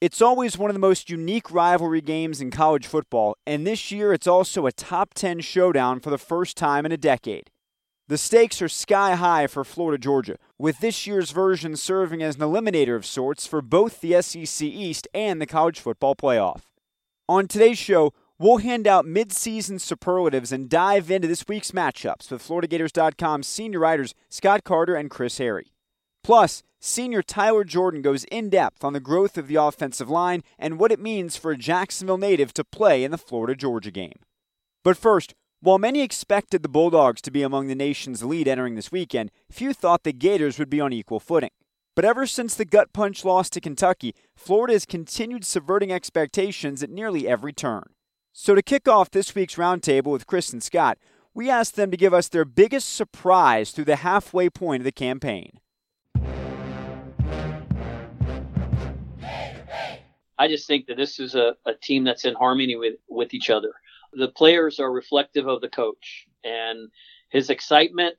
It's always one of the most unique rivalry games in college football, and this year it's also a top 10 showdown for the first time in a decade. The stakes are sky high for Florida Georgia, with this year's version serving as an eliminator of sorts for both the SEC East and the college football playoff. On today's show, we'll hand out mid-season superlatives and dive into this week's matchups with FloridaGators.com's senior writers Scott Carter and Chris Harry. Plus, senior Tyler Jordan goes in depth on the growth of the offensive line and what it means for a Jacksonville native to play in the Florida Georgia game. But first, while many expected the Bulldogs to be among the nation's lead entering this weekend, few thought the Gators would be on equal footing. But ever since the gut punch loss to Kentucky, Florida has continued subverting expectations at nearly every turn. So to kick off this week's roundtable with Chris and Scott, we asked them to give us their biggest surprise through the halfway point of the campaign. I just think that this is a, a team that's in harmony with, with each other. The players are reflective of the coach, and his excitement,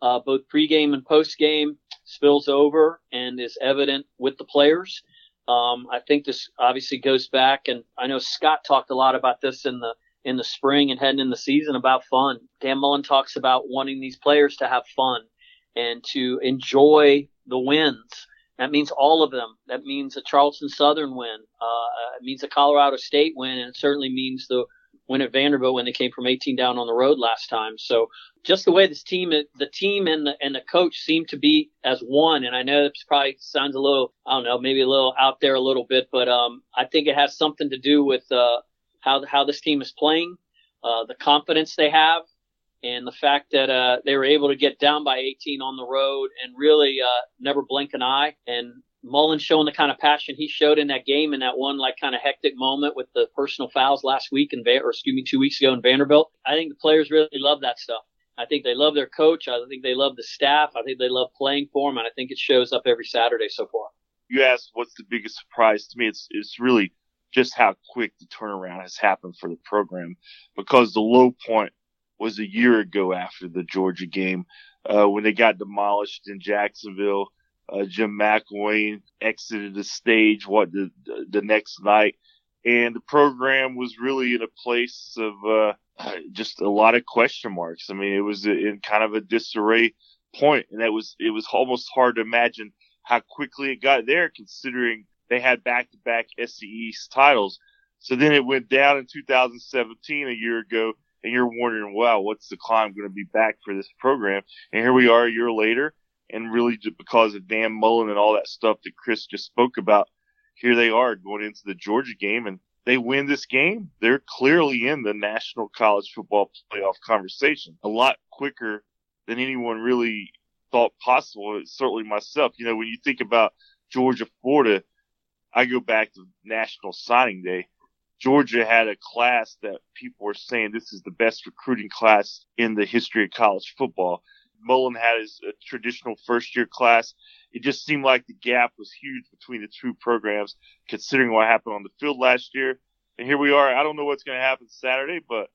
uh, both pregame and postgame, spills over and is evident with the players. Um, I think this obviously goes back, and I know Scott talked a lot about this in the in the spring and heading in the season about fun. Dan Mullen talks about wanting these players to have fun and to enjoy the wins that means all of them. That means a Charleston Southern win. Uh, it means a Colorado State win, and it certainly means the win at Vanderbilt when they came from 18 down on the road last time. So just the way this team, the team and the and the coach seem to be as one. And I know this probably sounds a little, I don't know, maybe a little out there a little bit, but um, I think it has something to do with uh, how how this team is playing, uh, the confidence they have, and the fact that uh, they were able to get down by 18 on the road and really uh, never blink an eye. And Mullen showing the kind of passion he showed in that game in that one like kind of hectic moment with the personal fouls last week in or excuse me two weeks ago in Vanderbilt. I think the players really love that stuff. I think they love their coach. I think they love the staff. I think they love playing for him, and I think it shows up every Saturday so far. You asked what's the biggest surprise to me. It's it's really just how quick the turnaround has happened for the program because the low point was a year ago after the Georgia game uh, when they got demolished in Jacksonville. Uh, Jim McElwain exited the stage what the, the next night, and the program was really in a place of uh, just a lot of question marks. I mean, it was in kind of a disarray point, and that was it was almost hard to imagine how quickly it got there, considering they had back-to-back East titles. So then it went down in 2017, a year ago, and you're wondering, wow, what's the climb going to be back for this program? And here we are a year later, and really just because of Dan Mullen and all that stuff that Chris just spoke about, here they are going into the Georgia game, and they win this game. They're clearly in the National College Football Playoff conversation a lot quicker than anyone really thought possible. Certainly myself. You know, when you think about Georgia, Florida, I go back to National Signing Day Georgia had a class that people were saying this is the best recruiting class in the history of college football. Mullen had his traditional first year class. It just seemed like the gap was huge between the two programs, considering what happened on the field last year. And here we are. I don't know what's going to happen Saturday, but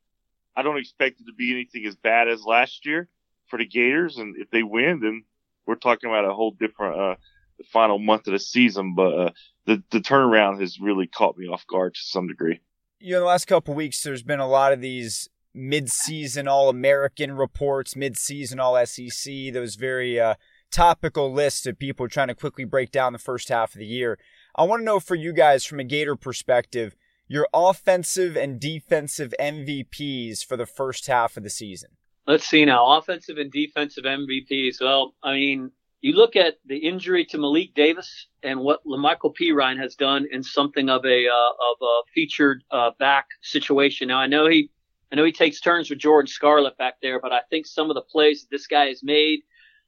I don't expect it to be anything as bad as last year for the Gators. And if they win, then we're talking about a whole different, uh, the final month of the season. But, uh, the, the turnaround has really caught me off guard to some degree. You know, the last couple weeks, there's been a lot of these mid-season All-American reports, mid-season All-SEC, those very uh, topical lists of people trying to quickly break down the first half of the year. I want to know for you guys, from a Gator perspective, your offensive and defensive MVPs for the first half of the season. Let's see now, offensive and defensive MVPs. Well, I mean, you look at the injury to Malik Davis and what Lamical Perine has done in something of a uh, of a featured uh, back situation. Now I know he I know he takes turns with Jordan Scarlett back there, but I think some of the plays that this guy has made,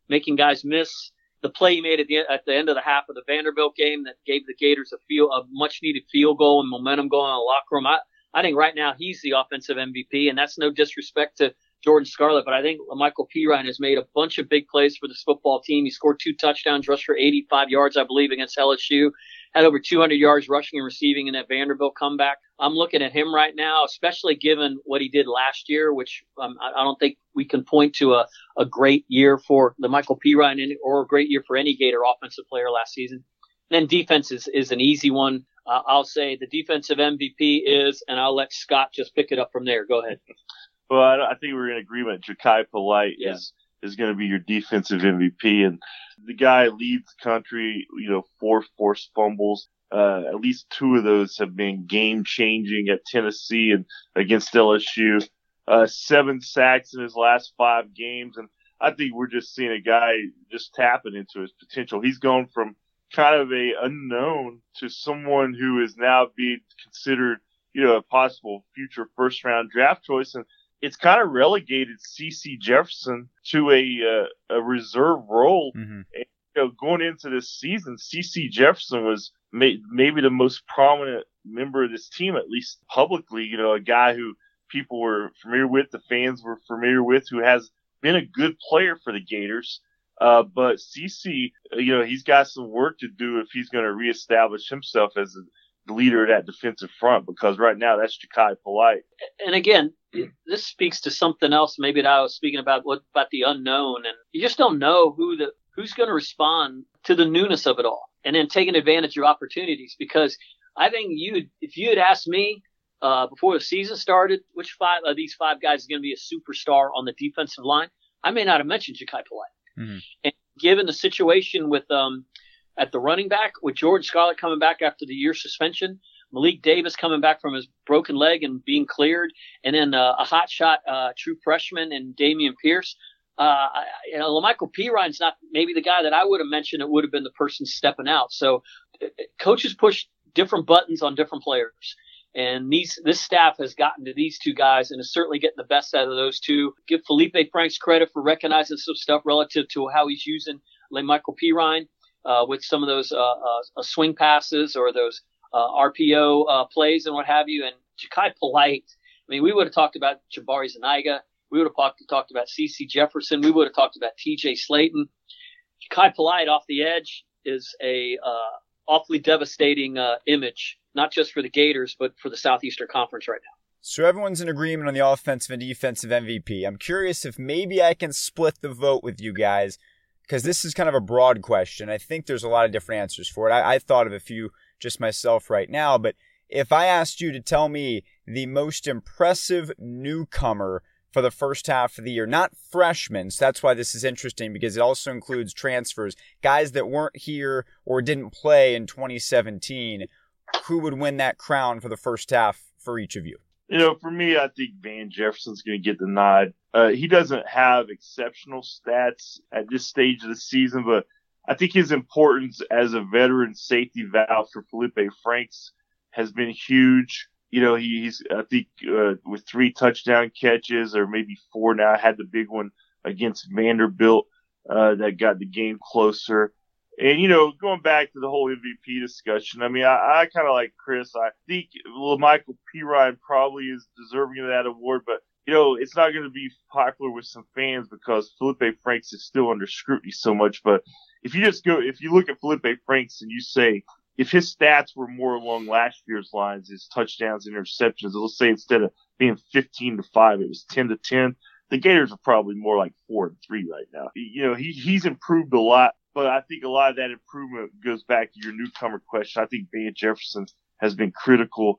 making guys miss the play he made at the at the end of the half of the Vanderbilt game that gave the Gators a feel a much needed field goal and momentum going in the locker room. I I think right now he's the offensive MVP, and that's no disrespect to Jordan Scarlett, but I think Michael Perine has made a bunch of big plays for this football team. He scored two touchdowns, rushed for 85 yards, I believe, against LSU. Had over 200 yards rushing and receiving in that Vanderbilt comeback. I'm looking at him right now, especially given what he did last year, which um, I, I don't think we can point to a, a great year for the Michael Perine or a great year for any Gator offensive player last season. And then defense is, is an easy one. Uh, I'll say the defensive MVP is, and I'll let Scott just pick it up from there. Go ahead. Well, I, I think we're in agreement. Jachai Polite yeah. is is going to be your defensive MVP, and the guy leads the country. You know, four forced fumbles. Uh, at least two of those have been game changing at Tennessee and against LSU. Uh, seven sacks in his last five games, and I think we're just seeing a guy just tapping into his potential. He's gone from kind of a unknown to someone who is now being considered, you know, a possible future first round draft choice. And it's kind of relegated CC Jefferson to a uh, a reserve role. Mm-hmm. And, you know, going into this season, CC Jefferson was may- maybe the most prominent member of this team, at least publicly. You know, a guy who people were familiar with, the fans were familiar with, who has been a good player for the Gators. Uh, but CC, you know, he's got some work to do if he's going to reestablish himself as a leader of that defensive front because right now that's Jachai Polite. And again, this speaks to something else maybe that I was speaking about what about the unknown and you just don't know who the who's going to respond to the newness of it all and then taking advantage of opportunities because I think you if you had asked me uh, before the season started which five of these five guys is going to be a superstar on the defensive line, I may not have mentioned Jachai Polite. Mm-hmm. And given the situation with um, at the running back with George Scarlett coming back after the year suspension, Malik Davis coming back from his broken leg and being cleared, and then uh, a hot shot uh, true freshman and Dameon Pierce. Uh, you know, Lamical not maybe the guy that I would have mentioned. It would have been the person stepping out. So uh, coaches push different buttons on different players. And these, this staff has gotten to these two guys and is certainly getting the best out of those two. Give Felipe Franks credit for recognizing some stuff relative to how he's using Michael Perine uh, with some of those uh, uh, swing passes or those uh, RPO uh, plays and what have you. And Jachai Polite, I mean, we would have talked about Jabari Zuniga. We would have talked, about CC Jefferson. We would have talked about TJ Slaton. Jachai Polite off the edge is a uh, awfully devastating image, not just for the Gators, but for the Southeastern Conference right now. So everyone's in agreement on the offensive and defensive MVP. I'm curious if maybe I can split the vote with you guys because this is kind of a broad question. I think there's a lot of different answers for it. I, I thought of a few just myself right now, but if I asked you to tell me the most impressive newcomer for the first half of the year, not freshmen, so that's why this is interesting because it also includes transfers, guys that weren't here or didn't play in 2017, who would win that crown for the first half for each of you? You know, for me, I think Van Jefferson's going to get the nod. Uh, he doesn't have exceptional stats at this stage of the season, but I think his importance as a veteran safety valve for Felipe Franks has been huge. You know, he, he's, I think, uh, with three touchdown catches or maybe four now, had the big one against Vanderbilt, uh, that got the game closer. And, you know, going back to the whole MVP discussion, I mean, I, I kind of like Chris. I think Michael Perine probably is deserving of that award, but, you know, it's not going to be popular with some fans because Felipe Franks is still under scrutiny so much. But if you just go, if you look at Felipe Franks and you say, if his stats were more along last year's lines, his touchdowns, interceptions, let's say instead of being 15 to 5, it was 10 to 10. The Gators are probably more like four and three right now. You know, he, he's improved a lot but I think a lot of that improvement goes back to your newcomer question. I think Van Jefferson has been critical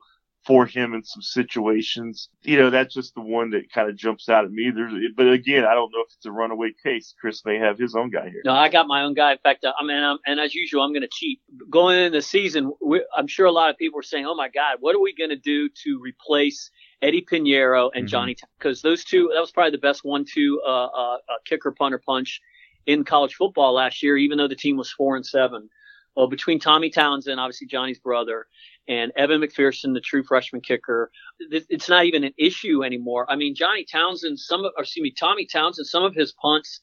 for him in some situations. You know, that's just the one that kind of jumps out at me. There's, but again, I don't know if it's a runaway case. Chris may have his own guy here. No, I got my own guy. In fact, I mean, I'm, and as usual, I'm going to cheat. Going into the season, I'm sure a lot of people are saying, "Oh my God, what are we going to do to replace?" Eddie Piñeiro and mm-hmm. Johnny, because those two, that was probably the best one-two uh, uh, uh, kicker punter punch in college football last year, even though the team was four and seven. Well, between Tommy Townsend, obviously Johnny's brother, and Evan McPherson, the true freshman kicker, it's not even an issue anymore. I mean, Johnny Townsend, some of, or excuse me, Tommy Townsend, some of his punts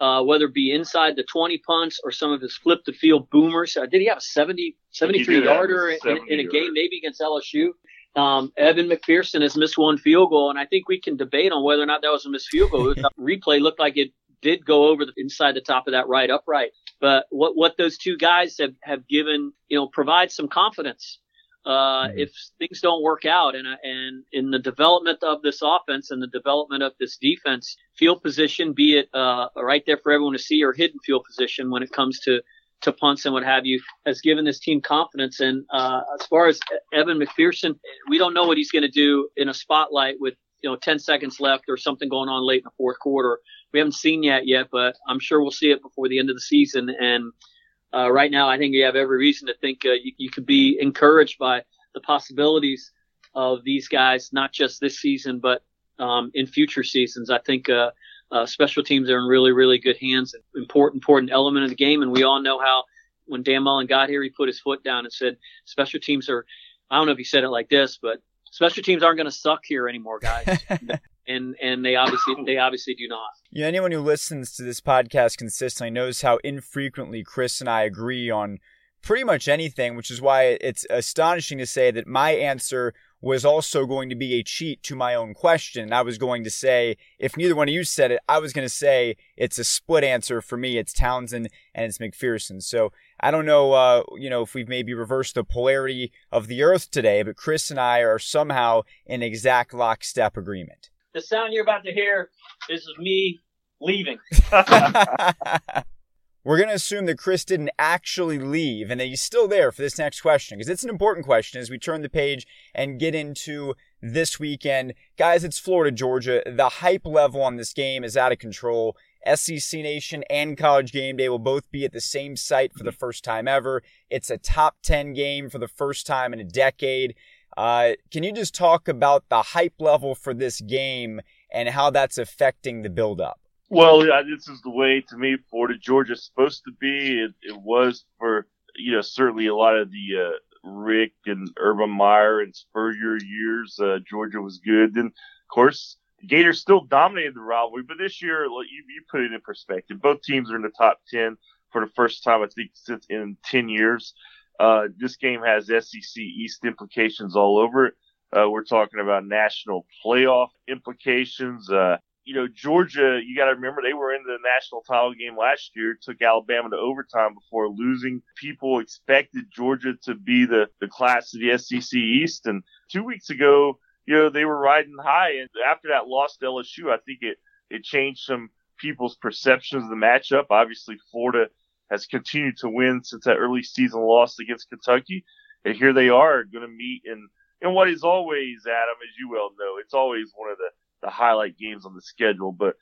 uh, whether it be inside the 20 punts or some of his flip the field boomers. Uh, did he have a 70, 73 yarder in, in, a game, maybe against LSU? Um, Evan McPherson has missed one field goal, and I think we can debate on whether or not that was a missed field goal. the replay looked like it did go over the inside the top of that right upright. But what what those two guys have have given, you know, provide some confidence. Uh, mm-hmm. if things don't work out and, and in the development of this offense and the development of this defense, field position, be it, uh, right there for everyone to see or hidden field position when it comes to, to punts and what have you, has given this team confidence. And, uh, as far as Evan McPherson, we don't know what he's going to do in a spotlight with, you know, 10 seconds left or something going on late in the fourth quarter we haven't seen yet yet, but I'm sure we'll see it before the end of the season. And uh, right now, I think you have every reason to think uh, you, you could be encouraged by the possibilities of these guys, not just this season, but um, in future seasons. I think uh, uh, special teams are in really, really good hands. Important, important element of the game, and we all know how when Dan Mullen got here, he put his foot down and said, "Special teams are." I don't know if he said it like this, but special teams aren't going to suck here anymore, guys. and and they obviously they obviously do not. Yeah, anyone who listens to this podcast consistently knows how infrequently Chris and I agree on pretty much anything, which is why it's astonishing to say that my answer was also going to be a cheat to my own question. I was going to say, if neither one of you said it, I was going to say it's a split answer for me. It's Townsend and it's McPherson. So I don't know, uh, you know, if we've maybe reversed the polarity of the earth today, but Chris and I are somehow in exact lockstep agreement the sound you're about to hear is me leaving. We're going to assume that Chris didn't actually leave and that he's still there for this next question because it's an important question as we turn the page and get into this weekend. Guys, it's Florida, Georgia. The hype level on this game is out of control. SEC Nation and College Game Day will both be at the same site for the first time ever. It's a top 10 game for the first time in a decade. Uh, can you just talk about the hype level for this game and how that's affecting the build-up? Well, yeah, this is the way to me Florida Georgia's supposed to be. It, it was for you know certainly a lot of the uh, Rick and Urban Meyer and Spurrier years. Uh, Georgia was good, and of course Gators still dominated the rivalry. But this year, you, you put it in perspective. Both teams are in the top ten for the first time I think since in ten years. Uh, this game has SEC East implications all over it. Uh, we're talking about national playoff implications. Uh, you know, Georgia, you got to remember they were in the national title game last year, took Alabama to overtime before losing. People expected Georgia to be the, the class of the SEC East. And two weeks ago, you know, they were riding high. And after that loss to LSU, I think it, it changed some people's perceptions of the matchup. Obviously, Florida has continued to win since that early season loss against Kentucky. And here they are going to meet in, in what is always, Adam, as you well know, it's always one of the, the highlight games on the schedule. But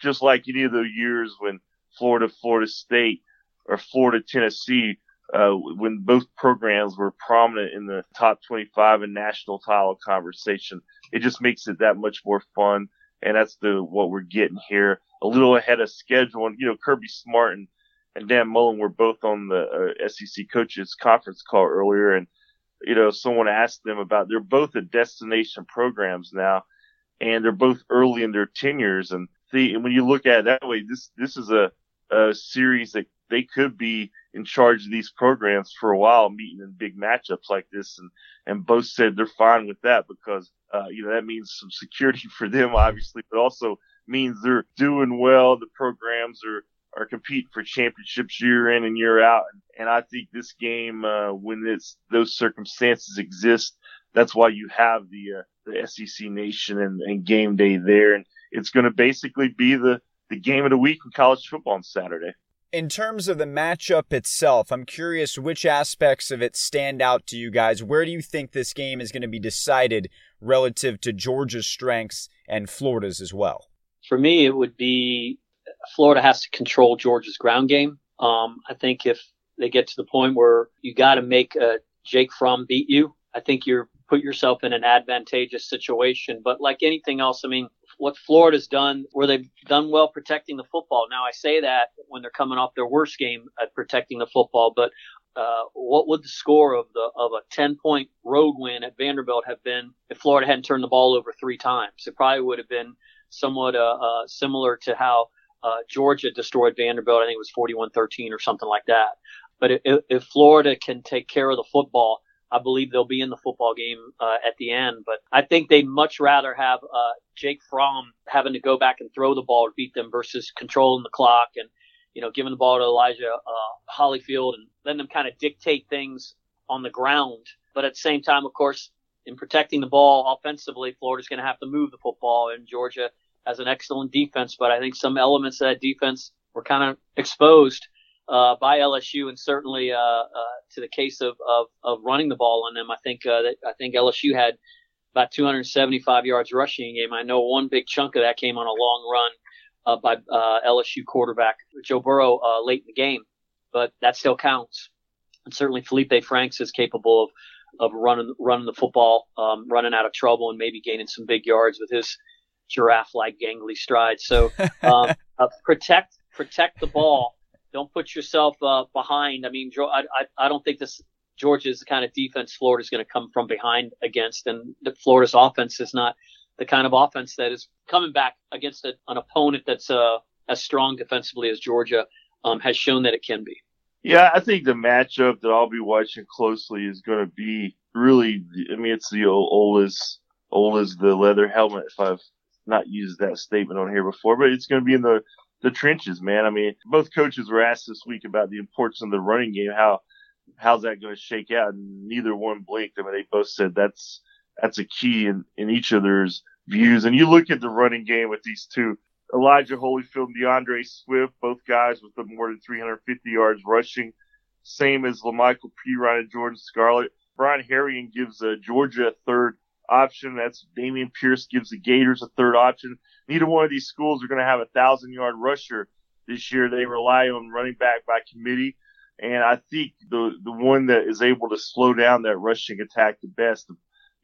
just like any of those years when Florida, Florida State, or Florida, Tennessee, uh, when both programs were prominent in the top 25 and national title conversation, it just makes it that much more fun. And that's the what we're getting here, a little ahead of schedule. And you know, Kirby Smart and and Dan Mullen were both on the uh, SEC coaches conference call earlier, and you know someone asked them about they're both at destination programs now, and they're both early in their tenures, and the and when you look at it that way, this this is a a series that they could be in charge of these programs for a while, meeting in big matchups like this, and and both said they're fine with that because uh, you know that means some security for them, obviously, but also means they're doing well. The programs are are competing for championships year in and year out. And I think this game, uh, when it's, those circumstances exist, that's why you have the, uh, the SEC Nation and, and game day there. And it's going to basically be the, the game of the week in college football on Saturday. In terms of the matchup itself, I'm curious which aspects of it stand out to you guys. Where do you think this game is going to be decided relative to Georgia's strengths and Florida's as well? For me, it would be Florida has to control Georgia's ground game. Um, I think if they get to the point where you got to make uh, Jake Fromm beat you, I think you're put yourself in an advantageous situation. But like anything else, I mean, what Florida's done, where they've done well protecting the football. Now I say that when they're coming off their worst game at protecting the football, but uh, what would the score of the of a 10 point road win at Vanderbilt have been if Florida hadn't turned the ball over three times? It probably would have been somewhat uh, uh, similar to how uh, Georgia destroyed Vanderbilt. I think it was 41-13 or something like that. But if, if Florida can take care of the football, I believe they'll be in the football game uh, at the end. But I think they'd much rather have uh, Jake Fromm having to go back and throw the ball to beat them versus controlling the clock and you know giving the ball to Elijah uh, Holyfield and letting them kind of dictate things on the ground. But at the same time, of course, in protecting the ball offensively, Florida's going to have to move the football, and Georgia has an excellent defense. But I think some elements of that defense were kind of exposed uh, by LSU, and certainly uh, uh, to the case of, of, of running the ball on them. I think uh, that I think LSU had about 275 yards rushing game. I know one big chunk of that came on a long run uh, by uh, LSU quarterback Joe Burrow late in the game, but that still counts. And certainly Felipe Franks is capable of of running running the football, um, running out of trouble, and maybe gaining some big yards with his giraffe-like gangly strides. So um, uh, protect protect the ball. Don't put yourself uh, behind. I mean, I, I, I don't think this Georgia is the kind of defense Florida's going to come from behind against, and Florida's offense is not the kind of offense that is coming back against a, an opponent that's uh, as strong defensively as Georgia um, has shown that it can be. Yeah, I think the matchup that I'll be watching closely is going to be really. I mean, it's the old, old as old as the leather helmet. If I've not used that statement on here before, but it's going to be in the the trenches, man. I mean, both coaches were asked this week about the importance of the running game. How how's that going to shake out? And neither one blinked. I mean, they both said that's that's a key in in each other's views. And you look at the running game with these two Elijah Holyfield and D'Andre Swift, both guys with more than 350 yards rushing, same as Lamical Perine and Jordan Scarlett. Brian Herrien gives uh, Georgia a third option. That's Dameon Pierce gives the Gators a third option. Neither one of these schools are going to have a thousand yard rusher this year. They rely on running back by committee. And I think the, the one that is able to slow down that rushing attack the best,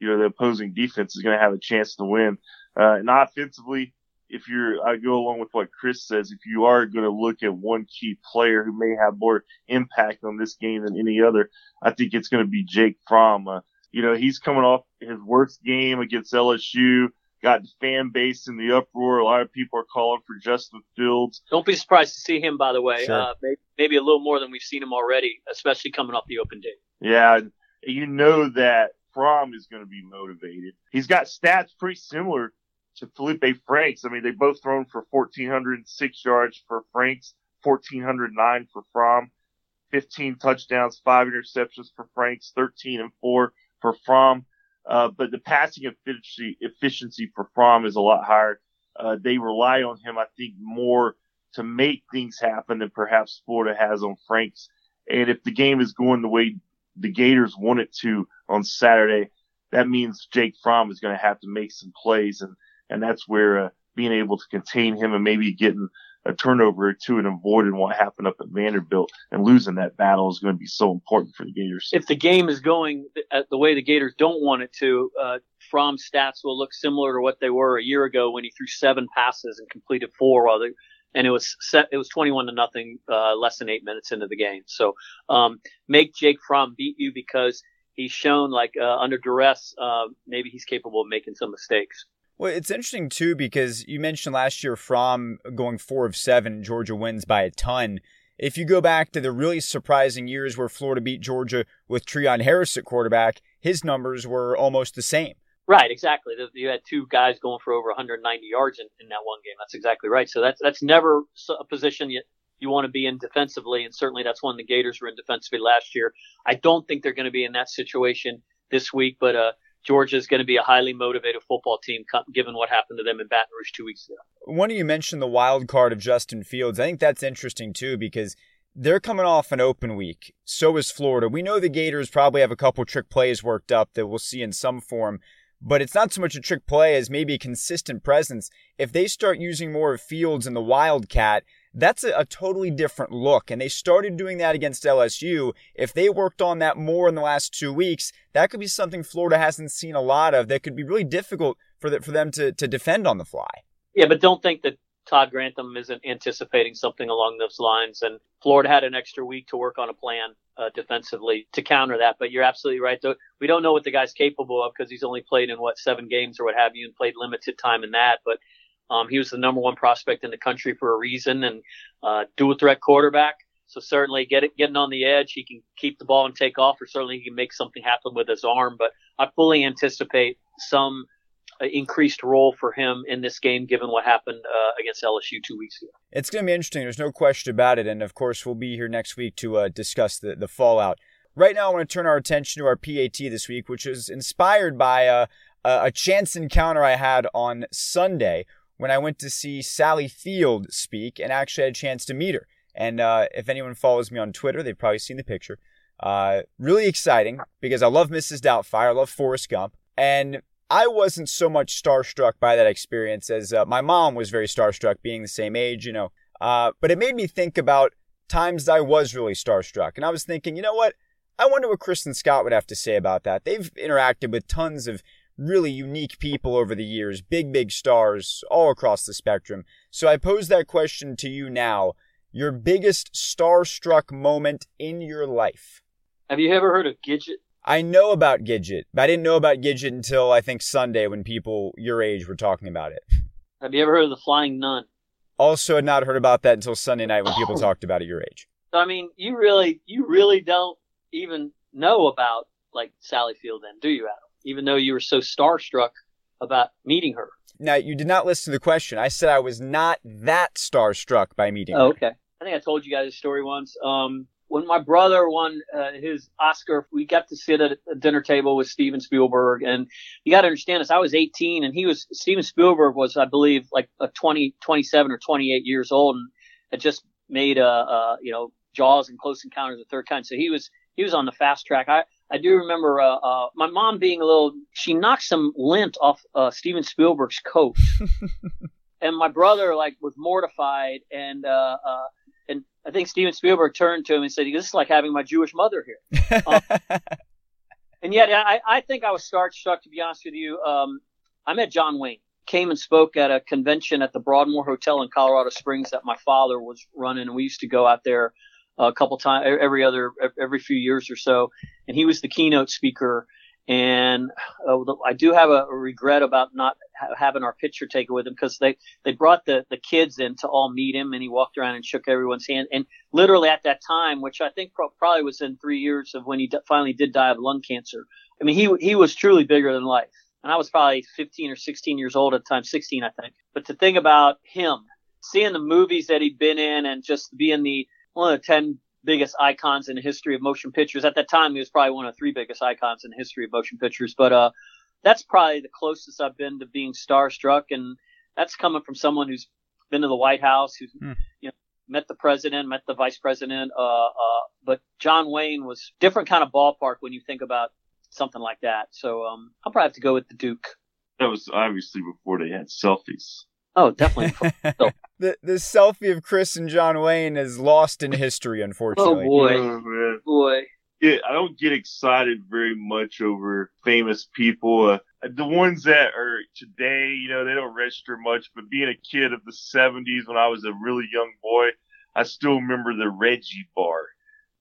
you know, the opposing defense is going to have a chance to win. Uh, and offensively, if you're, I go along with what Chris says, if you are going to look at one key player who may have more impact on this game than any other, I think it's going to be Jake Fromm. Uh, you know, he's coming off his worst game against LSU, got the fan base in the uproar. A lot of people are calling for Justin Fields. Don't be surprised to see him, by the way. Sure. Uh, maybe, maybe a little more than we've seen him already, especially coming off the open day. Yeah, you know that Fromm is going to be motivated. He's got stats pretty similar to Felipe Franks. I mean, they both thrown for 1,406 yards for Franks, 1,409 for Fromm, 15 touchdowns, five interceptions for Franks, 13 and four for Fromm. Uh, but the passing efficiency, efficiency for Fromm is a lot higher. Uh, they rely on him, I think, more to make things happen than perhaps Florida has on Franks. And if the game is going the way the Gators want it to on Saturday, that means Jake Fromm is going to have to make some plays. And and that's where uh, being able to contain him and maybe getting a turnover or two and avoiding what happened up at Vanderbilt and losing that battle is going to be so important for the Gators. If the game is going the way the Gators don't want it to, uh, Fromm's stats will look similar to what they were a year ago when he threw seven passes and completed four while they, and it was set, it was 21 to nothing, uh, less than eight minutes into the game. So, um, make Jake Fromm beat you because he's shown like, uh, under duress, uh, maybe he's capable of making some mistakes. Well, it's interesting too because you mentioned last year Fromm going four of seven, Georgia wins by a ton. If you go back to the really surprising years where Florida beat Georgia with Treon Harris at quarterback, his numbers were almost the same. Right, exactly. You had two guys going for over 190 yards in, in that one game. That's exactly right. So that's that's never a position you you want to be in defensively, and certainly that's one the Gators were in defensively last year. I don't think they're going to be in that situation this week, but uh, Georgia is going to be a highly motivated football team, given what happened to them in Baton Rouge two weeks ago. One of you mentioned the wild card of Justin Fields. I think that's interesting too because they're coming off an open week. So is Florida. We know the Gators probably have a couple trick plays worked up that we'll see in some form, but it's not so much a trick play as maybe a consistent presence. If they start using more of Fields in the Wildcat, that's a, a, totally different look. And they started doing that against LSU. If they worked on that more in the last two weeks, that could be something Florida hasn't seen a lot of that could be really difficult for, the, for them to, to defend on the fly. Yeah, but don't think that Todd Grantham isn't anticipating something along those lines. And Florida had an extra week to work on a plan uh, defensively to counter that. But you're absolutely right. We don't know what the guy's capable of because he's only played in what seven games or what have you, and played limited time in that. But Um, he was the number one prospect in the country for a reason, and uh, dual threat quarterback. So certainly get it, getting on the edge, he can keep the ball and take off, or certainly he can make something happen with his arm. But I fully anticipate some uh, increased role for him in this game, given what happened uh, against LSU two weeks ago. It's going to be interesting. There's no question about it, and of course we'll be here next week to uh, discuss the the fallout. Right now, I want to turn our attention to our PAT this week, which is inspired by uh, a chance encounter I had on Sunday when I went to see Sally Field speak and actually had a chance to meet her. And uh, if anyone follows me on Twitter, they've probably seen the picture. Uh, really exciting because I love Mrs. Doubtfire. I love Forrest Gump. And I wasn't so much starstruck by that experience as uh, my mom was very starstruck, being the same age, you know. Uh, but it made me think about times I was really starstruck. And I was thinking, you know what? I wonder what Chris and Scott would have to say about that. They've interacted with tons of really unique people over the years, big, big stars all across the spectrum. So I pose that question to you now. Your biggest starstruck moment in your life? Have you ever heard of Gidget? I know about Gidget, but I didn't know about Gidget until I think Sunday when people your age were talking about it. Have you ever heard of the Flying Nun? Also, had not heard about that until Sunday night when people talked about it your age. So, I mean, you really, you really don't even know about like Sally Field, then, do you, Adam? Even though you were so starstruck about meeting her. Now, you did not listen to the question. I said I was not that starstruck by meeting oh, her. Okay. I think I told you guys a story once. Um, when my brother won uh, his Oscar, we got to sit at a dinner table with Steven Spielberg. And you got to understand this. I was 18 and he was, Steven Spielberg was, I believe, like a 20, 27 or 28 years old and had just made, a, a you know, Jaws and Close Encounters of the Third Kind. So he was, he was on the fast track. I, I do remember uh, uh, my mom being a little. She knocked some lint off uh, Steven Spielberg's coat, and my brother like was mortified. And uh, uh, and I think Steven Spielberg turned to him and said, "This is like having my Jewish mother here." Um, and yet, I, I think I was starstruck. To be honest with you, um, I met John Wayne. Came and spoke at a convention at the Broadmoor Hotel in Colorado Springs that my father was running, and we used to go out there a couple times every other every few years or so, and he was the keynote speaker. And uh, I do have a, regret about not ha- having our picture taken with him because they they brought the the kids in to all meet him, and he walked around and shook everyone's hand. And literally at that time, which I think pro- probably was in three years of when he d- finally did die of lung cancer. I mean, he he was truly bigger than life. And I was probably 15 or 16 years old at the time, 16, I think. But to think about him, seeing the movies that he'd been in and just being the one of the 10 biggest icons in the history of motion pictures. At that time, he was probably one of the three biggest icons in the history of motion pictures. But uh, that's probably the closest I've been to being starstruck, and that's coming from someone who's been to the White House, who's hmm. you know met the president, met the vice president. Uh, uh, but John Wayne was different kind of ballpark when you think about something like that. So um, I'll probably have to go with the Duke. That was obviously before they had selfies. Oh, definitely. the the selfie of Chris and John Wayne is lost in history, unfortunately. Oh boy, oh, boy. Yeah, I don't get excited very much over famous people. Uh, the ones that are today, you know, they don't register much. But being a kid of the '70s, when I was a really young boy, I still remember the Reggie Bar,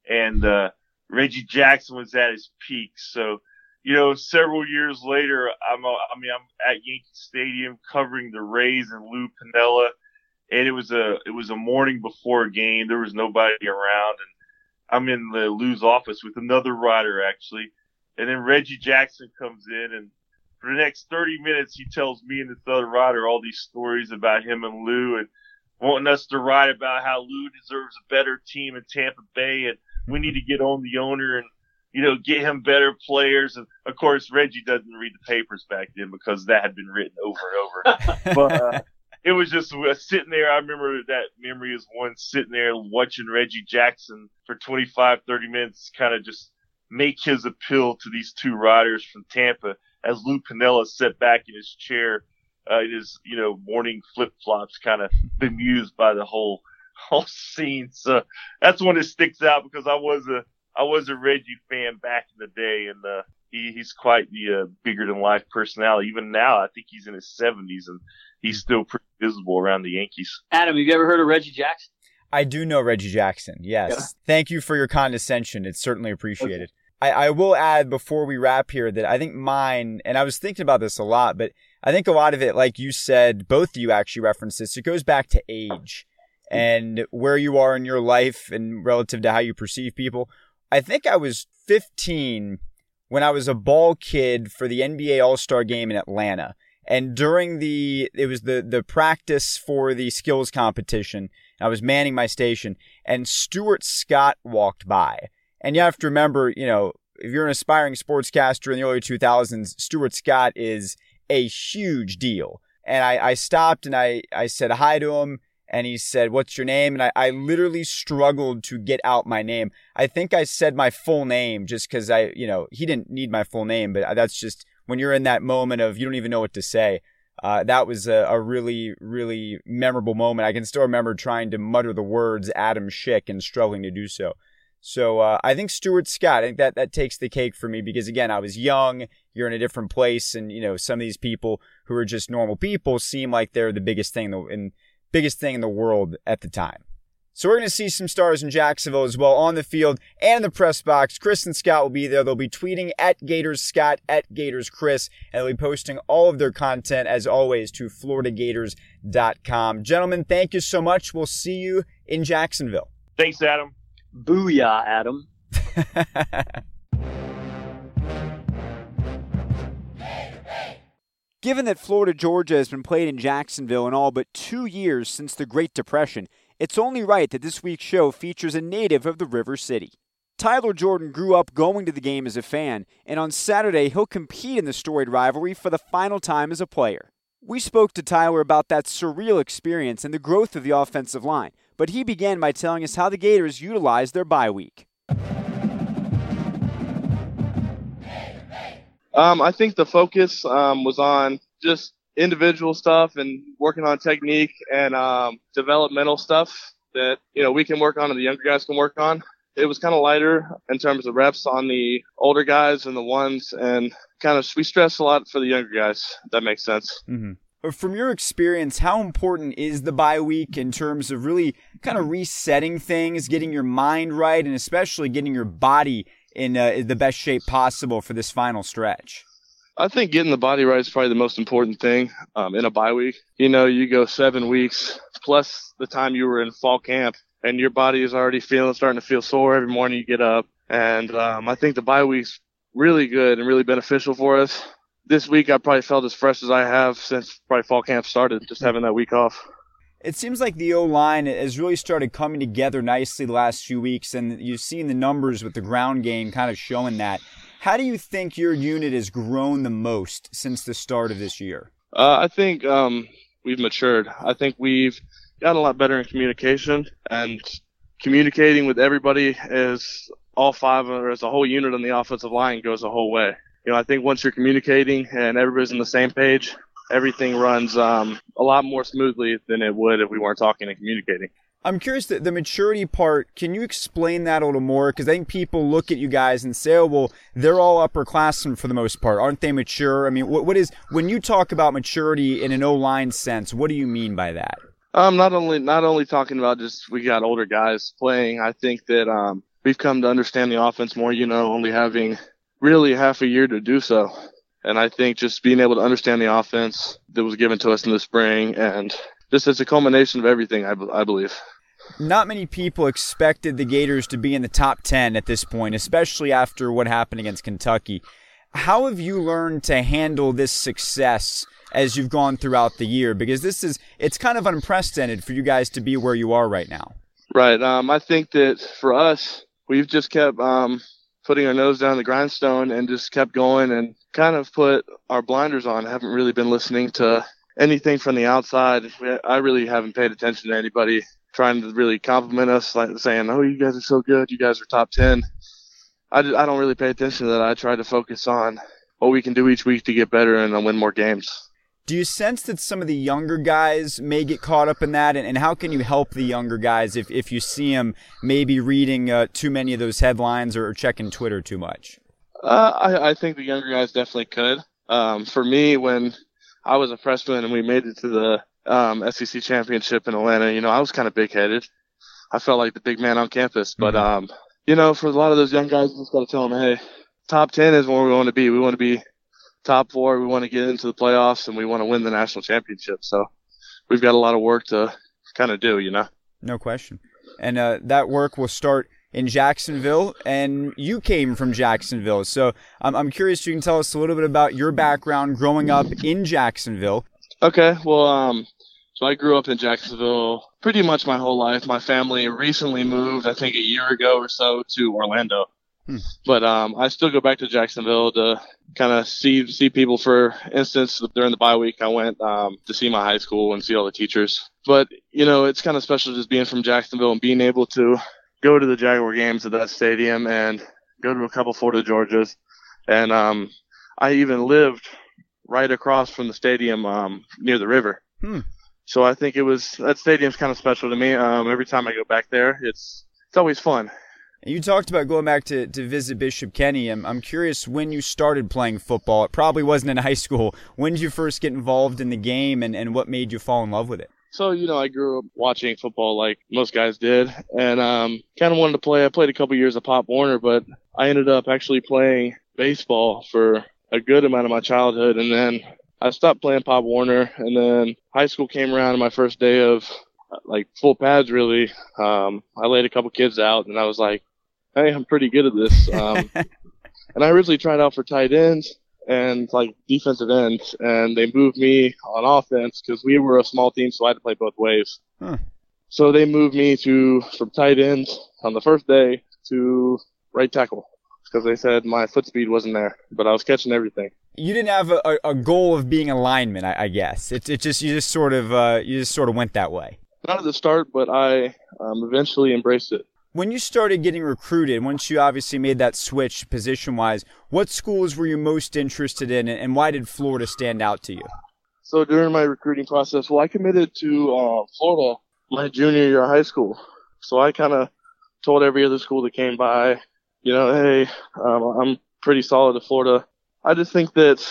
and uh, Reggie Jackson was at his peak. So you know, several years later, I'm, I mean, I'm at Yankee Stadium covering the Rays and Lou Piniella, and it was a, it was a morning before a game. There was nobody around, and I'm in the Lou's office with another writer actually, and then Reggie Jackson comes in, and for the next 30 minutes, he tells me and this other writer all these stories about him and Lou, and wanting us to write about how Lou deserves a better team in Tampa Bay, and we need to get on the owner and you know, get him better players. And of course, Reggie doesn't read the papers back then because that had been written over and over. but uh, it was just sitting there. I remember that memory is one sitting there watching Reggie Jackson for 25, 30 minutes, kind of just make his appeal to these two writers from Tampa as Lou Piniella sat back in his chair, uh, in his, you know, morning flip flops, kind of bemused by the whole, whole scene. So that's one that sticks out because I was a, I was a Reggie fan back in the day, and uh, he, he's quite the uh, bigger than life personality. Even now, I think he's in his 70s, and he's still pretty visible around the Yankees. Adam, have you ever heard of Reggie Jackson? I do know Reggie Jackson. Yes. Yeah. Thank you for your condescension. It's certainly appreciated. Okay. I, I will add before we wrap here that I think mine, and I was thinking about this a lot, but I think a lot of it, like you said, both of you actually referenced this, it goes back to age and where you are in your life and relative to how you perceive people. I think I was 15 when I was a ball kid for the NBA All Star game in Atlanta. And during the, it was the, the practice for the skills competition. I was manning my station and Stuart Scott walked by. And you have to remember, you know, if you're an aspiring sportscaster in the early 2000s, Stuart Scott is a huge deal. And I, I stopped and I, I said hi to him and he said, What's your name? And I, I literally struggled to get out my name. I think I said my full name just because I, you know, he didn't need my full name, but that's just when you're in that moment of you don't even know what to say. Uh, that was a, a, really, really memorable moment. I can still remember trying to mutter the words Adam Schick and struggling to do so. So uh, I think Stuart Scott, I think that that takes the cake for me because again, I was young. You're in a different place, and you know some of these people who are just normal people seem like they're the biggest thing in the, in, biggest thing in the world at the time. So we're going to see some stars in Jacksonville as well on the field and in the press box. Chris and Scott will be there. They'll be tweeting at Gators Scott, at Gators Chris, and they'll be posting all of their content as always to FloridaGators.com. Gentlemen, thank you so much. We'll see you in Jacksonville. Thanks, Adam. Booyah, Adam. Given that Florida Georgia has been played in Jacksonville in all but two years since the Great Depression, it's only right that this week's show features a native of the River City. Tyler Jordan grew up going to the game as a fan, and on Saturday he'll compete in the storied rivalry for the final time as a player. We spoke to Tyler about that surreal experience and the growth of the offensive line, but he began by telling us how the Gators utilized their bye week. Um, I think the focus um, was on just individual stuff and working on technique and um, developmental stuff that you know we can work on and the younger guys can work on. It was kind of lighter in terms of reps on the older guys and the ones, and kind of we stress a lot for the younger guys. that makes sense. Mm-hmm from your experience, how important is the bye week in terms of really kind of resetting things, getting your mind right, and especially getting your body in uh, the best shape possible for this final stretch? I think getting the body right is probably the most important thing um, in a bye week. You know, you go seven weeks plus the time you were in fall camp, and your body is already feeling starting to feel sore every morning you get up. And um, I think the bye week's really good and really beneficial for us this week I probably felt as fresh as I have since probably fall camp started, just having that week off. It seems like the O line has really started coming together nicely the last few weeks, and you've seen the numbers with the ground game kind of showing that. How do you think your unit has grown the most since the start of this year? Uh, I think um, we've matured. I think we've gotten a lot better in communication, and communicating with everybody as all five or as a whole unit on the offensive line goes a whole way you know, I think once you're communicating and everybody's on the same page, everything runs um, a lot more smoothly than it would if we weren't talking and communicating. I'm curious the, the maturity part. Can you explain that a little more? Because I think people look at you guys and say, "Oh, well, they're all upperclassmen for the most part, aren't they mature?" I mean, what what is when you talk about maturity in an O line sense? What do you mean by that? Um, not only not only talking about just we got older guys playing. I think that um, we've come to understand the offense more. You know, only having really half a year to do so. And I think just being able to understand the offense that was given to us in the spring and just it's a culmination of everything, I, I believe. Not many people expected the Gators to be in the top 10 at this point, especially after what happened against Kentucky. How have you learned to handle this success as you've gone throughout the year? Because this is, it's kind of unprecedented for you guys to be where you are right now. Right. Um, I think that for us, we've just kept um, putting our nose down the grindstone and just kept going and kind of put our blinders on. I haven't really been listening to anything from the outside. I really haven't paid attention to anybody trying to really compliment us, like saying, "Oh, you guys are so good. You guys are top 10." I, I don't really pay attention to that. I try to focus on what we can do each week to get better and win more games. Do you sense that some of the younger guys may get caught up in that? And, and how can you help the younger guys if, if you see them maybe reading uh, too many of those headlines or checking Twitter too much? Uh, I, I, think the younger guys definitely could. Um, for me, when I was a freshman and we made it to the um, SEC championship in Atlanta, you know, I was kind of big headed. I felt like the big man on campus. But, mm-hmm. um, you know, for a lot of those young guys, I just got to tell them, hey, top 10 is where we want to be. We want to be top four. We want to get into the playoffs and we want to win the national championship. So we've got a lot of work to kind of do, you know? No question. And uh, that work will start in Jacksonville, and you came from Jacksonville. So I'm, I'm curious if you can tell us a little bit about your background growing up in Jacksonville. Okay, well, um, so I grew up in Jacksonville pretty much my whole life. My family recently moved, I think, a year ago or so to Orlando. Hmm. But um, I still go back to Jacksonville to kind of see see people. For instance, during the bye week, I went um, to see my high school and see all the teachers. But you know, it's kind of special just being from Jacksonville and being able to go to the Jaguar games at that stadium and go to a couple Florida Georgias. And um, I even lived right across from the stadium um, near the river. Hmm. So I think it was that stadium's kind of special to me. Um, every time I go back there, it's it's always fun. You talked about going back to, to visit Bishop Kenny. I'm, I'm curious when you started playing football. It probably wasn't in high school. When did you first get involved in the game and, and what made you fall in love with it? So, you know, I grew up watching football like most guys did and um, kind of wanted to play. I played a couple years of Pop Warner, but I ended up actually playing baseball for a good amount of my childhood. And then I stopped playing Pop Warner. And then high school came around my first day of like full pads really. Um, I laid a couple kids out and I was like, hey, I'm pretty good at this. Um, and I originally tried out for tight ends and like defensive ends, and they moved me on offense because we were a small team, so I had to play both ways. Huh. So they moved me to from tight ends on the first day to right tackle because they said my foot speed wasn't there, but I was catching everything. You didn't have a, a goal of being a lineman, I, I guess. It, it just you just sort of uh, you just sort of went that way. Not at the start, but I um, eventually embraced it. When you started getting recruited, once you obviously made that switch position wise, what schools were you most interested in and why did Florida stand out to you? So during my recruiting process, well, I committed to uh, Florida my junior year of high school. So I kind of told every other school that came by, you know, hey, um, I'm pretty solid at Florida. I just think that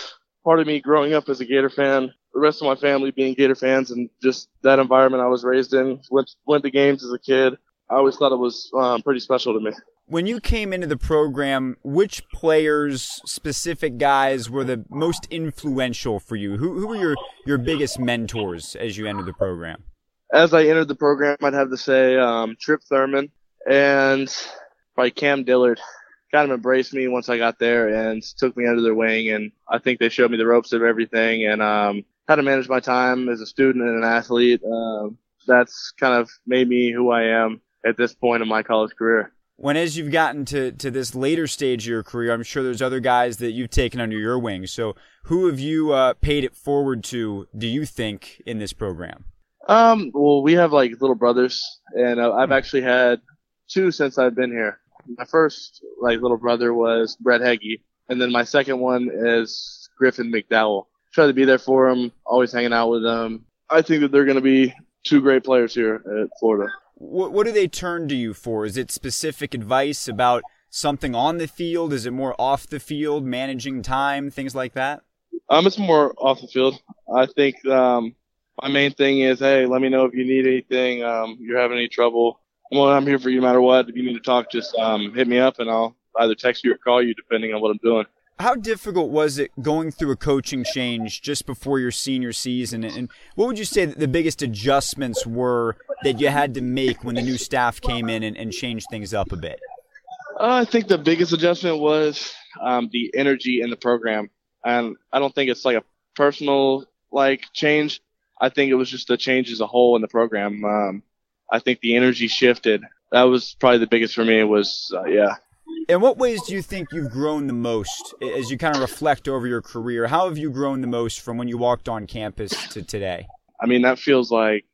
part of me growing up as a Gator fan, the rest of my family being Gator fans, and just that environment I was raised in, went went to games as a kid. I always thought it was um, pretty special to me. When you came into the program, which players, specific guys, were the most influential for you? Who, who were your, your biggest mentors as you entered the program? As I entered the program, I'd have to say um, Trip Thurman and probably Cam Dillard kind of embraced me once I got there and took me under their wing. And I think they showed me the ropes of everything and um, how to manage my time as a student and an athlete. Um, that's kind of made me who I am at this point in my college career. When as you've gotten to, to this later stage of your career, I'm sure there's other guys that you've taken under your wing. So who have you uh, paid it forward to, do you think, in this program? Um, well, we have like little brothers, and uh, I've actually had two since I've been here. My first like little brother was Brett Heggie, and then my second one is Griffin McDowell. Try to be there for them, always hanging out with them. I think that they're going to be two great players here at Florida what, what do they turn to you for? Is it specific advice about something on the field? Is it more off the field, managing time, things like that? Um, it's more off the field. I think um, my main thing is, hey, let me know if you need anything. Um, you're having any trouble. Well, I'm here for you no matter what. If you need to talk, just um, hit me up and I'll either text you or call you depending on what I'm doing. How difficult was it going through a coaching change just before your senior season? And what would you say that the biggest adjustments were that you had to make when the new staff came in and, and changed things up a bit? Uh, I think the biggest adjustment was um, the energy in the program, and I don't think it's like a personal like change. I think it was just a change as a whole in the program. Um, I think the energy shifted. That was probably the biggest for me. Was uh, yeah, in what ways do you think you've grown the most as you kind of reflect over your career? How have you grown the most from when you walked on campus to today? I mean, that feels like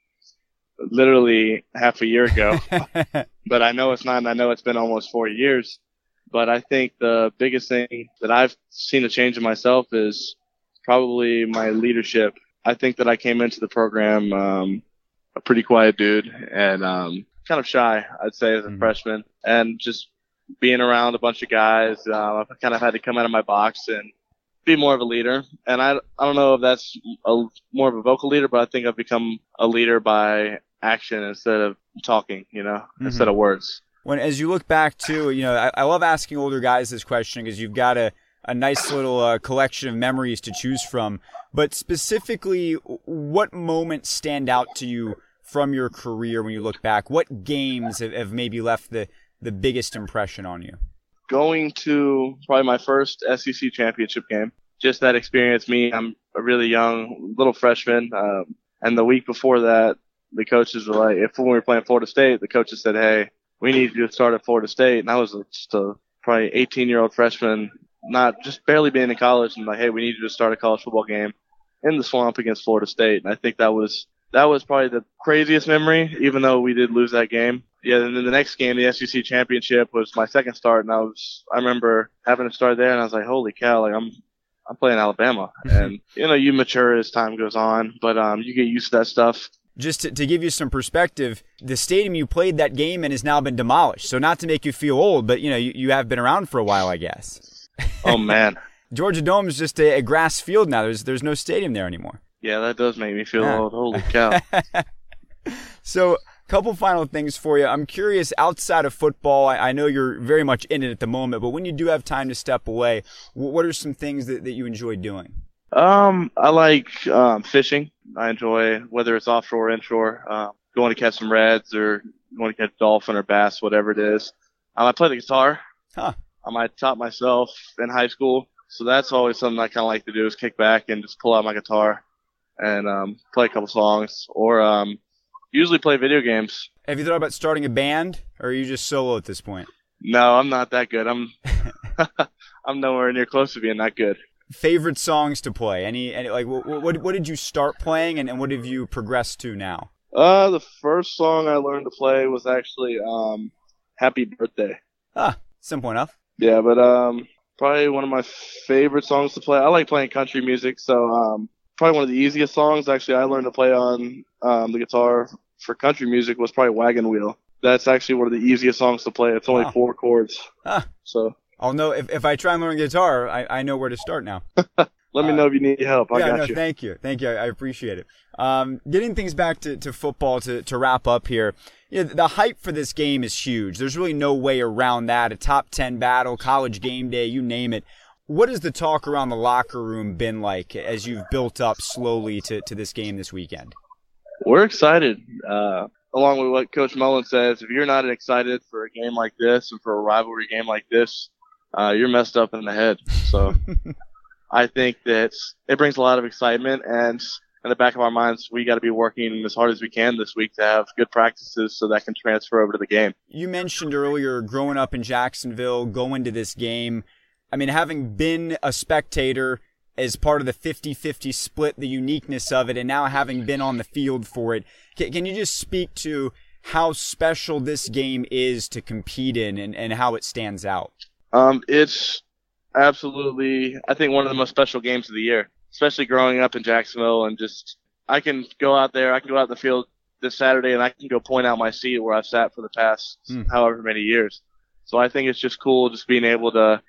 literally half a year ago, but I know it's not, and I know it's been almost four years. But I think the biggest thing that I've seen a change in myself is probably my leadership. I think that I came into the program um, a pretty quiet dude and um, kind of shy, I'd say, as a mm-hmm. freshman, and just being around a bunch of guys, uh, I've kind of had to come out of my box and be more of a leader. And I, I don't know if that's a, more of a vocal leader, but I think I've become a leader by action instead of talking, you know, mm-hmm. instead of words. When, as you look back to, you know, I, I love asking older guys this question because you've got a, a nice little uh, collection of memories to choose from. But specifically, what moments stand out to you from your career when you look back? What games have, have maybe left the, the biggest impression on you? Going to probably my first SEC championship game. Just that experience. Me, I'm a really young little freshman. Um, and the week before that, the coaches were like, if we were playing Florida State, the coaches said, hey, we need you to start at Florida State. And I was just a probably 18 year old freshman, not just barely being in college, and like, hey, we need you to start a college football game in the swamp against Florida State. And I think that was that was probably the craziest memory, even though we did lose that game. Yeah, and then the next game, the SEC championship, was my second start, and I was I remember having to start there, and I was like, holy cow, like I'm I'm playing Alabama, and you know you mature as time goes on, but um you get used to that stuff. Just to, to give you some perspective, the stadium you played that game in has now been demolished. So not to make you feel old, but you know you, you have been around for a while, I guess. Oh man. Georgia Dome is just a, a, grass field now. There's there's no stadium there anymore. Yeah, that does make me feel yeah. old. Holy cow. so, couple final things for you. I'm curious, outside of football, I, I, know you're very much in it at the moment, but when you do have time to step away, what are some things that, that you enjoy doing? Um, I like um, fishing. I enjoy whether it's offshore or inshore, uh, going to catch some reds or going to catch dolphin or bass, whatever it is. Um, I play the guitar. Huh. Um, I taught myself in high school, so that's always something I kind of like to do is kick back and just pull out my guitar and um, play a couple songs, or um, usually play video games. Have you thought about starting a band, or are you just solo at this point? No, I'm not that good. I'm I'm nowhere near close to being that good. Favorite songs to play? Any, any like what, what what did you start playing, and, and what have you progressed to now? Uh, the first song I learned to play was actually um, "Happy Birthday." Ah, simple enough. Yeah, but um, probably one of my favorite songs to play. I like playing country music, so um, probably one of the easiest songs actually I learned to play on um, the guitar for country music was probably Wagon Wheel. That's actually one of the easiest songs to play. It's only wow. four chords. Ah. So I'll know if, if I try and learn guitar, I, I know where to start now. Let me know if you need help. I yeah, got no, you. Thank you. Thank you. I, I appreciate it. Um, getting things back to, to football to, to wrap up here. You know, the hype for this game is huge. There's really no way around that. A top 10 battle, college game day, you name it. What has the talk around the locker room been like as you've built up slowly to, to this game this weekend? We're excited. Uh, along with what Coach Mullen says, if you're not excited for a game like this and for a rivalry game like this, uh, you're messed up in the head. So I think that it brings a lot of excitement and in the back of our minds, we got to be working as hard as we can this week to have good practices so that can transfer over to the game. You mentioned earlier growing up in Jacksonville, going to this game. I mean, having been a spectator as part of the 50 50 split, the uniqueness of it, and now having been on the field for it, can, can you just speak to how special this game is to compete in and, and how it stands out? Um, it's absolutely, I think, one of the most special games of the year, especially growing up in Jacksonville and just, I can go out there, I can go out in the field this Saturday and I can go point out my seat where I've sat for the past mm. however many years. So I think it's just cool just being able to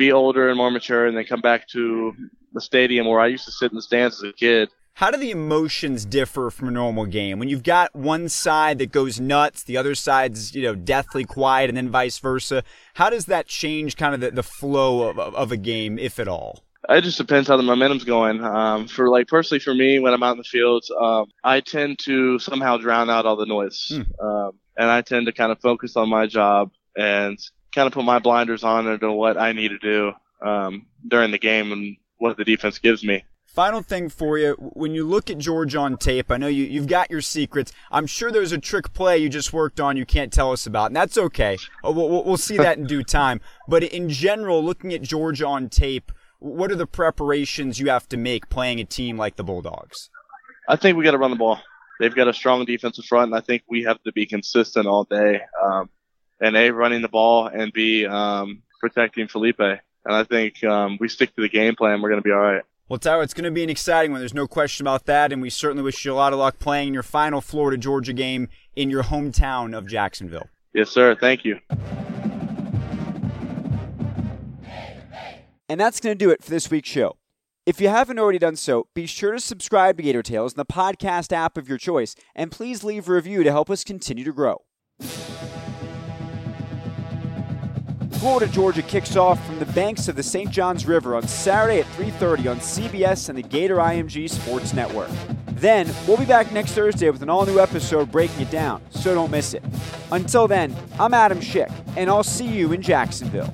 be older and more mature, and then come back to the stadium where I used to sit in the stands as a kid. How do the emotions differ from a normal game? When you've got one side that goes nuts, the other side's you know deathly quiet, and then vice versa. How does that change kind of the, the flow of, of a game, if at all? It just depends how the momentum's going. Um, for like personally, for me, when I'm out in the field, um, I tend to somehow drown out all the noise, hmm. um, and I tend to kind of focus on my job and kind of put my blinders on into what I need to do um, during the game and what the defense gives me. Final thing for you, when you look at Georgia on tape, I know you, you've got your secrets. I'm sure there's a trick play you just worked on you can't tell us about, and that's okay. Uh, we'll, we'll see that in due time. But in general, looking at Georgia on tape, what are the preparations you have to make playing a team like the Bulldogs? I think we got to run the ball. They've got a strong defensive front, and I think we have to be consistent all day. Um, and A, running the ball, and B, um, protecting Felipe. And I think um, we stick to the game plan, we're going to be all right. Well, Tyler, it's going to be an exciting one. There's no question about that. And we certainly wish you a lot of luck playing in your final Florida Georgia game in your hometown of Jacksonville. Yes, sir. Thank you. And that's going to do it for this week's show. If you haven't already done so, be sure to subscribe to Gator Tales in the podcast app of your choice, and please leave a review to help us continue to grow. Florida Georgia kicks off from the banks of the St. Johns River on Saturday at 3:30 on CBS and the Gator IMG Sports Network. Then, we'll be back next Thursday with an all-new episode breaking it down, so don't miss it. Until then, I'm Adam Schick, and I'll see you in Jacksonville.